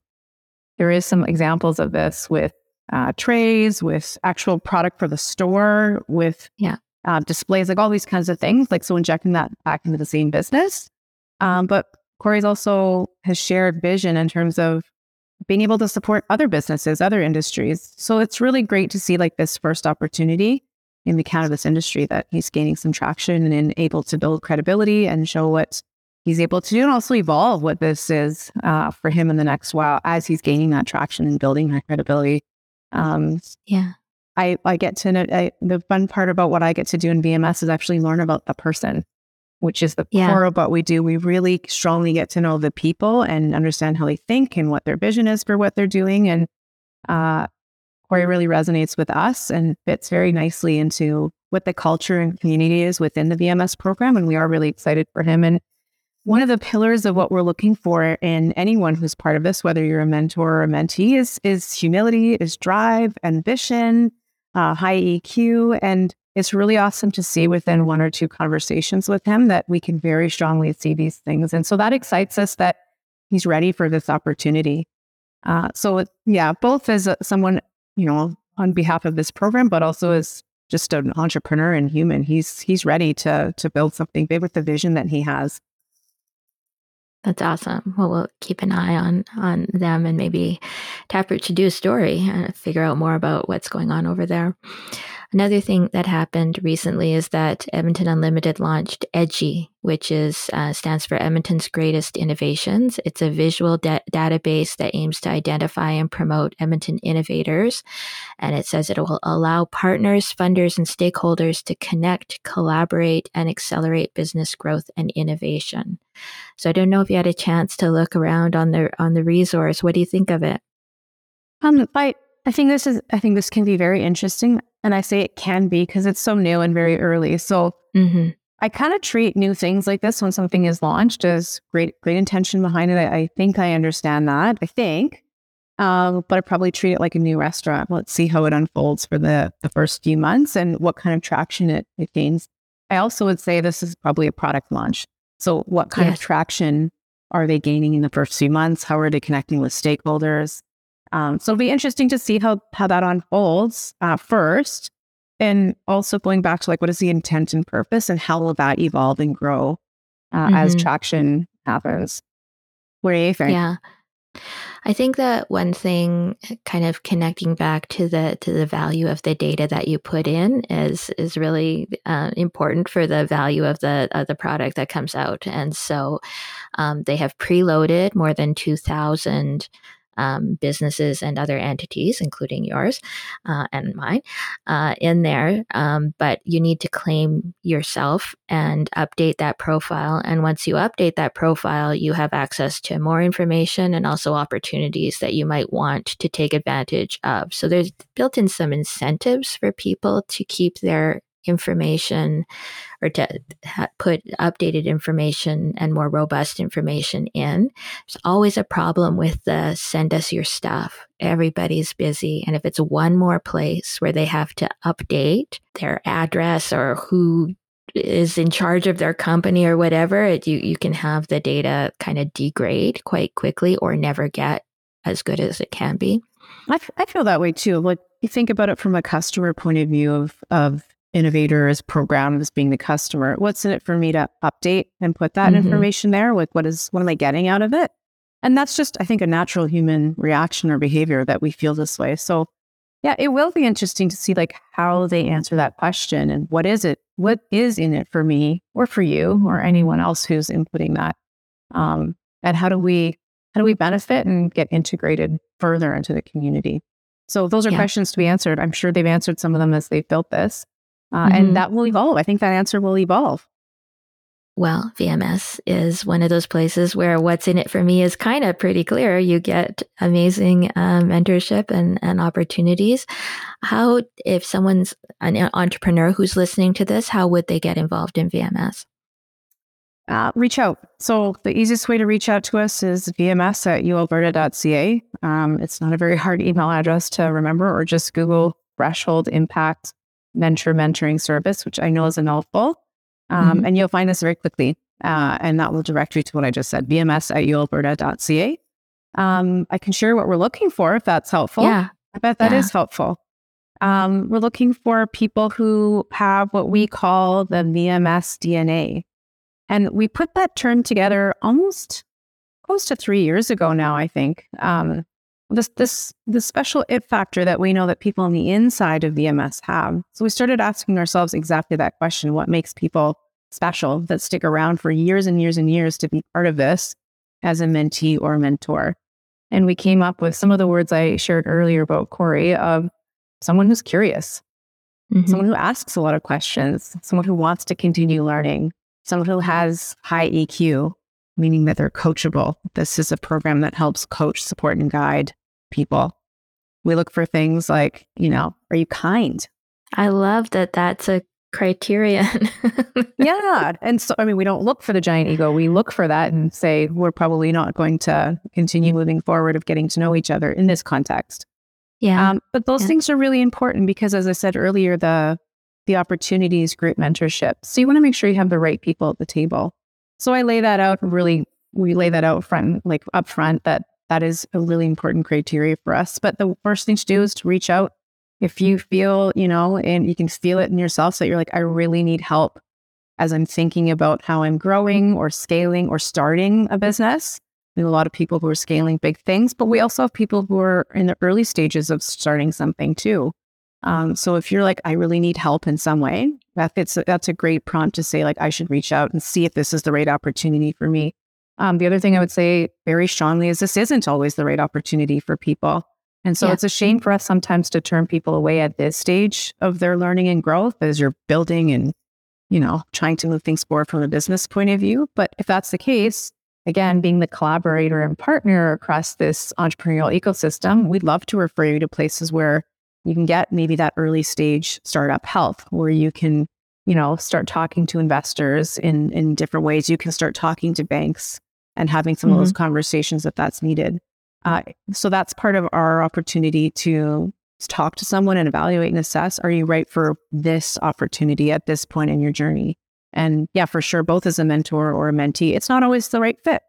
there is some examples of this with uh, trays, with actual product for the store, with yeah. Uh, displays, like all these kinds of things. Like, so injecting that back into the same business. Um, but Corey's also has shared vision in terms of being able to support other businesses, other industries. So it's really great to see like this first opportunity in the cannabis industry that he's gaining some traction and able to build credibility and show what he's able to do and also evolve what this is uh, for him in the next while as he's gaining that traction and building that credibility. Um, yeah. I, I get to know I, the fun part about what I get to do in VMS is actually learn about the person which is the yeah. core of what we do. We really strongly get to know the people and understand how they think and what their vision is for what they're doing. And uh, Corey really resonates with us and fits very nicely into what the culture and community is within the VMS program. And we are really excited for him. And one of the pillars of what we're looking for in anyone who's part of this, whether you're a mentor or a mentee, is is humility, is drive, ambition, uh, high EQ, and it's really awesome to see within one or two conversations with him that we can very strongly see these things. And so that excites us that he's ready for this opportunity. Uh, so, yeah, both as a, someone, you know, on behalf of this program, but also as just an entrepreneur and human, he's he's ready to to build something big with the vision that he has. That's awesome. Well, we'll keep an eye on on them and maybe Taproot to do a story and figure out more about what's going on over there. Another thing that happened recently is that Edmonton Unlimited launched EDGI, which is uh, stands for Edmonton's Greatest Innovations. It's a visual da- database that aims to identify and promote Edmonton innovators, and it says it will allow partners, funders, and stakeholders to connect, collaborate, and accelerate business growth and innovation. So I don't know if you had a chance to look around on the on the resource. What do you think of it? Um, I I think this is I think this can be very interesting. And I say it can be because it's so new and very early. So mm-hmm. I kind of treat new things like this when something is launched as great, great intention behind it. I, I think I understand that. I think, um, but I probably treat it like a new restaurant. Let's see how it unfolds for the the first few months and what kind of traction it, it gains. I also would say this is probably a product launch. So what kind yes. of traction are they gaining in the first few months? How are they connecting with stakeholders? Um, so it'll be interesting to see how how that unfolds uh, first. and also going back to like what is the intent and purpose and how will that evolve and grow uh, mm-hmm. as traction happens what do you think yeah I think that one thing kind of connecting back to the to the value of the data that you put in is is really uh, important for the value of the of the product that comes out. And so um, they have preloaded more than two thousand um, businesses and other entities, including yours uh, and mine, uh, in there. Um, but you need to claim yourself and update that profile. And once you update that profile, you have access to more information and also opportunities that you might want to take advantage of. So there's built in some incentives for people to keep their information or to put updated information and more robust information in. There's always a problem with the send us your stuff. Everybody's busy. And if it's one more place where they have to update their address or who is in charge of their company or whatever, it, you, you can have the data kind of degrade quite quickly or never get as good as it can be. I, f- I feel that way too. Like you think about it from a customer point of view of, of innovators programs being the customer what's in it for me to update and put that mm-hmm. information there? Like what is what am i getting out of it? And that's just i think a natural human reaction or behavior that we feel this way. So yeah it will be interesting to see like how they answer that question and what is it what is in it for me or for you or anyone else who's inputting that? Um, and how do we how do we benefit and get integrated further into the community? So those are yeah. questions to be answered. I'm sure they've answered some of them as they've built this uh, mm-hmm. And that will evolve. I think that answer will evolve. Well, VMS is one of those places where what's in it for me is kind of pretty clear. You get amazing uh, mentorship and, and opportunities. How, if someone's an entrepreneur who's listening to this, how would they get involved in VMS? Uh, reach out. So the easiest way to reach out to us is vms at ualberta.ca. Um, it's not a very hard email address to remember, or just Google Threshold Impact mentor mentoring service, which I know is a mouthful. Um, mm-hmm. And you'll find this very quickly. Uh, and that will direct you to what I just said, vms at ualberta.ca. Um, I can share what we're looking for if that's helpful. Yeah. I bet that yeah. is helpful. Um, we're looking for people who have what we call the VMS DNA. And we put that term together almost close to three years ago now, I think. Um, this this the special it factor that we know that people on the inside of VMS have. So we started asking ourselves exactly that question: What makes people special that stick around for years and years and years to be part of this as a mentee or a mentor? And we came up with some of the words I shared earlier about Corey of someone who's curious, mm-hmm. someone who asks a lot of questions, someone who wants to continue learning, someone who has high EQ, meaning that they're coachable. This is a program that helps coach, support, and guide people. We look for things like, you know, are you kind? I love that that's a criterion. *laughs* yeah. And so, I mean, we don't look for the giant ego. We look for that and say, we're probably not going to continue moving forward of getting to know each other in this context. Yeah. Um, but those yeah. things are really important because, as I said earlier, the the opportunities group mentorship. So you want to make sure you have the right people at the table. So I lay that out really, we lay that out front, like up front, that that is a really important criteria for us. But the first thing to do is to reach out. If you feel, you know, and you can feel it in yourself, so you're like, I really need help as I'm thinking about how I'm growing or scaling or starting a business. We have a lot of people who are scaling big things, but we also have people who are in the early stages of starting something too. Um, so if you're like, I really need help in some way, that fits, that's a great prompt to say, like, I should reach out and see if this is the right opportunity for me. Um, the other thing I would say very strongly is this isn't always the right opportunity for people. And so yeah. it's a shame for us sometimes to turn people away at this stage of their learning and growth as you're building and, you know, trying to move things forward from a business point of view. But if that's the case, again, being the collaborator and partner across this entrepreneurial ecosystem, we'd love to refer you to places where you can get maybe that early stage startup health where you can, you know, start talking to investors in in different ways. You can start talking to banks and having some mm-hmm. of those mm-hmm. conversations if that's needed. Uh, so that's part of our opportunity to talk to someone and evaluate and assess are you right for this opportunity at this point in your journey and yeah for sure both as a mentor or a mentee it's not always the right fit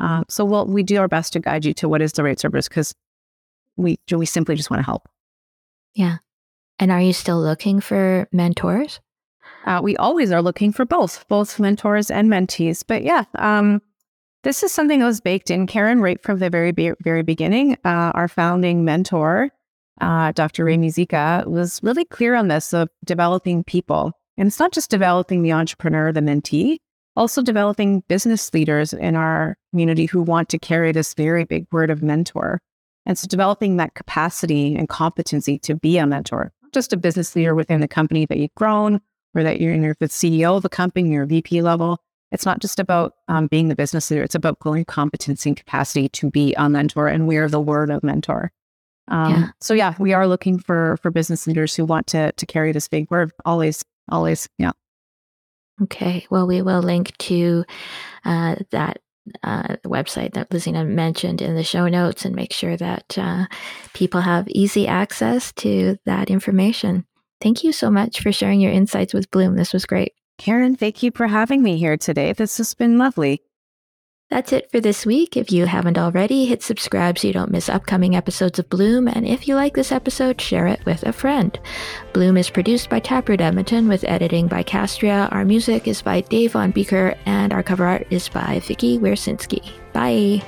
uh, so we'll, we do our best to guide you to what is the right service because we we simply just want to help yeah. And are you still looking for mentors? Uh, we always are looking for both, both mentors and mentees. But yeah, um, this is something that was baked in. Karen, right from the very, very beginning, uh, our founding mentor, uh, Dr. Ray Muzyka, was really clear on this of developing people. And it's not just developing the entrepreneur, the mentee, also developing business leaders in our community who want to carry this very big word of mentor. And so developing that capacity and competency to be a mentor, not just a business leader within the company that you've grown or that you're, you're the CEO of the company, you're VP level. It's not just about um, being the business leader. It's about growing competency and capacity to be a mentor. And we are the word of mentor. Um, yeah. So yeah, we are looking for for business leaders who want to to carry this big word. Always, always, yeah. Okay. Well, we will link to uh, that uh, website that Lazina mentioned in the show notes and make sure that uh, people have easy access to that information. Thank you so much for sharing your insights with Bloom. This was great. Karen, thank you for having me here today. This has been lovely. That's it for this week. If you haven't already, hit subscribe so you don't miss upcoming episodes of Bloom. And if you like this episode, share it with a friend. Bloom is produced by Taproot Edmonton with editing by Castria. Our music is by Dave Von Bieker, and our cover art is by Vikki Wiercinski. Bye.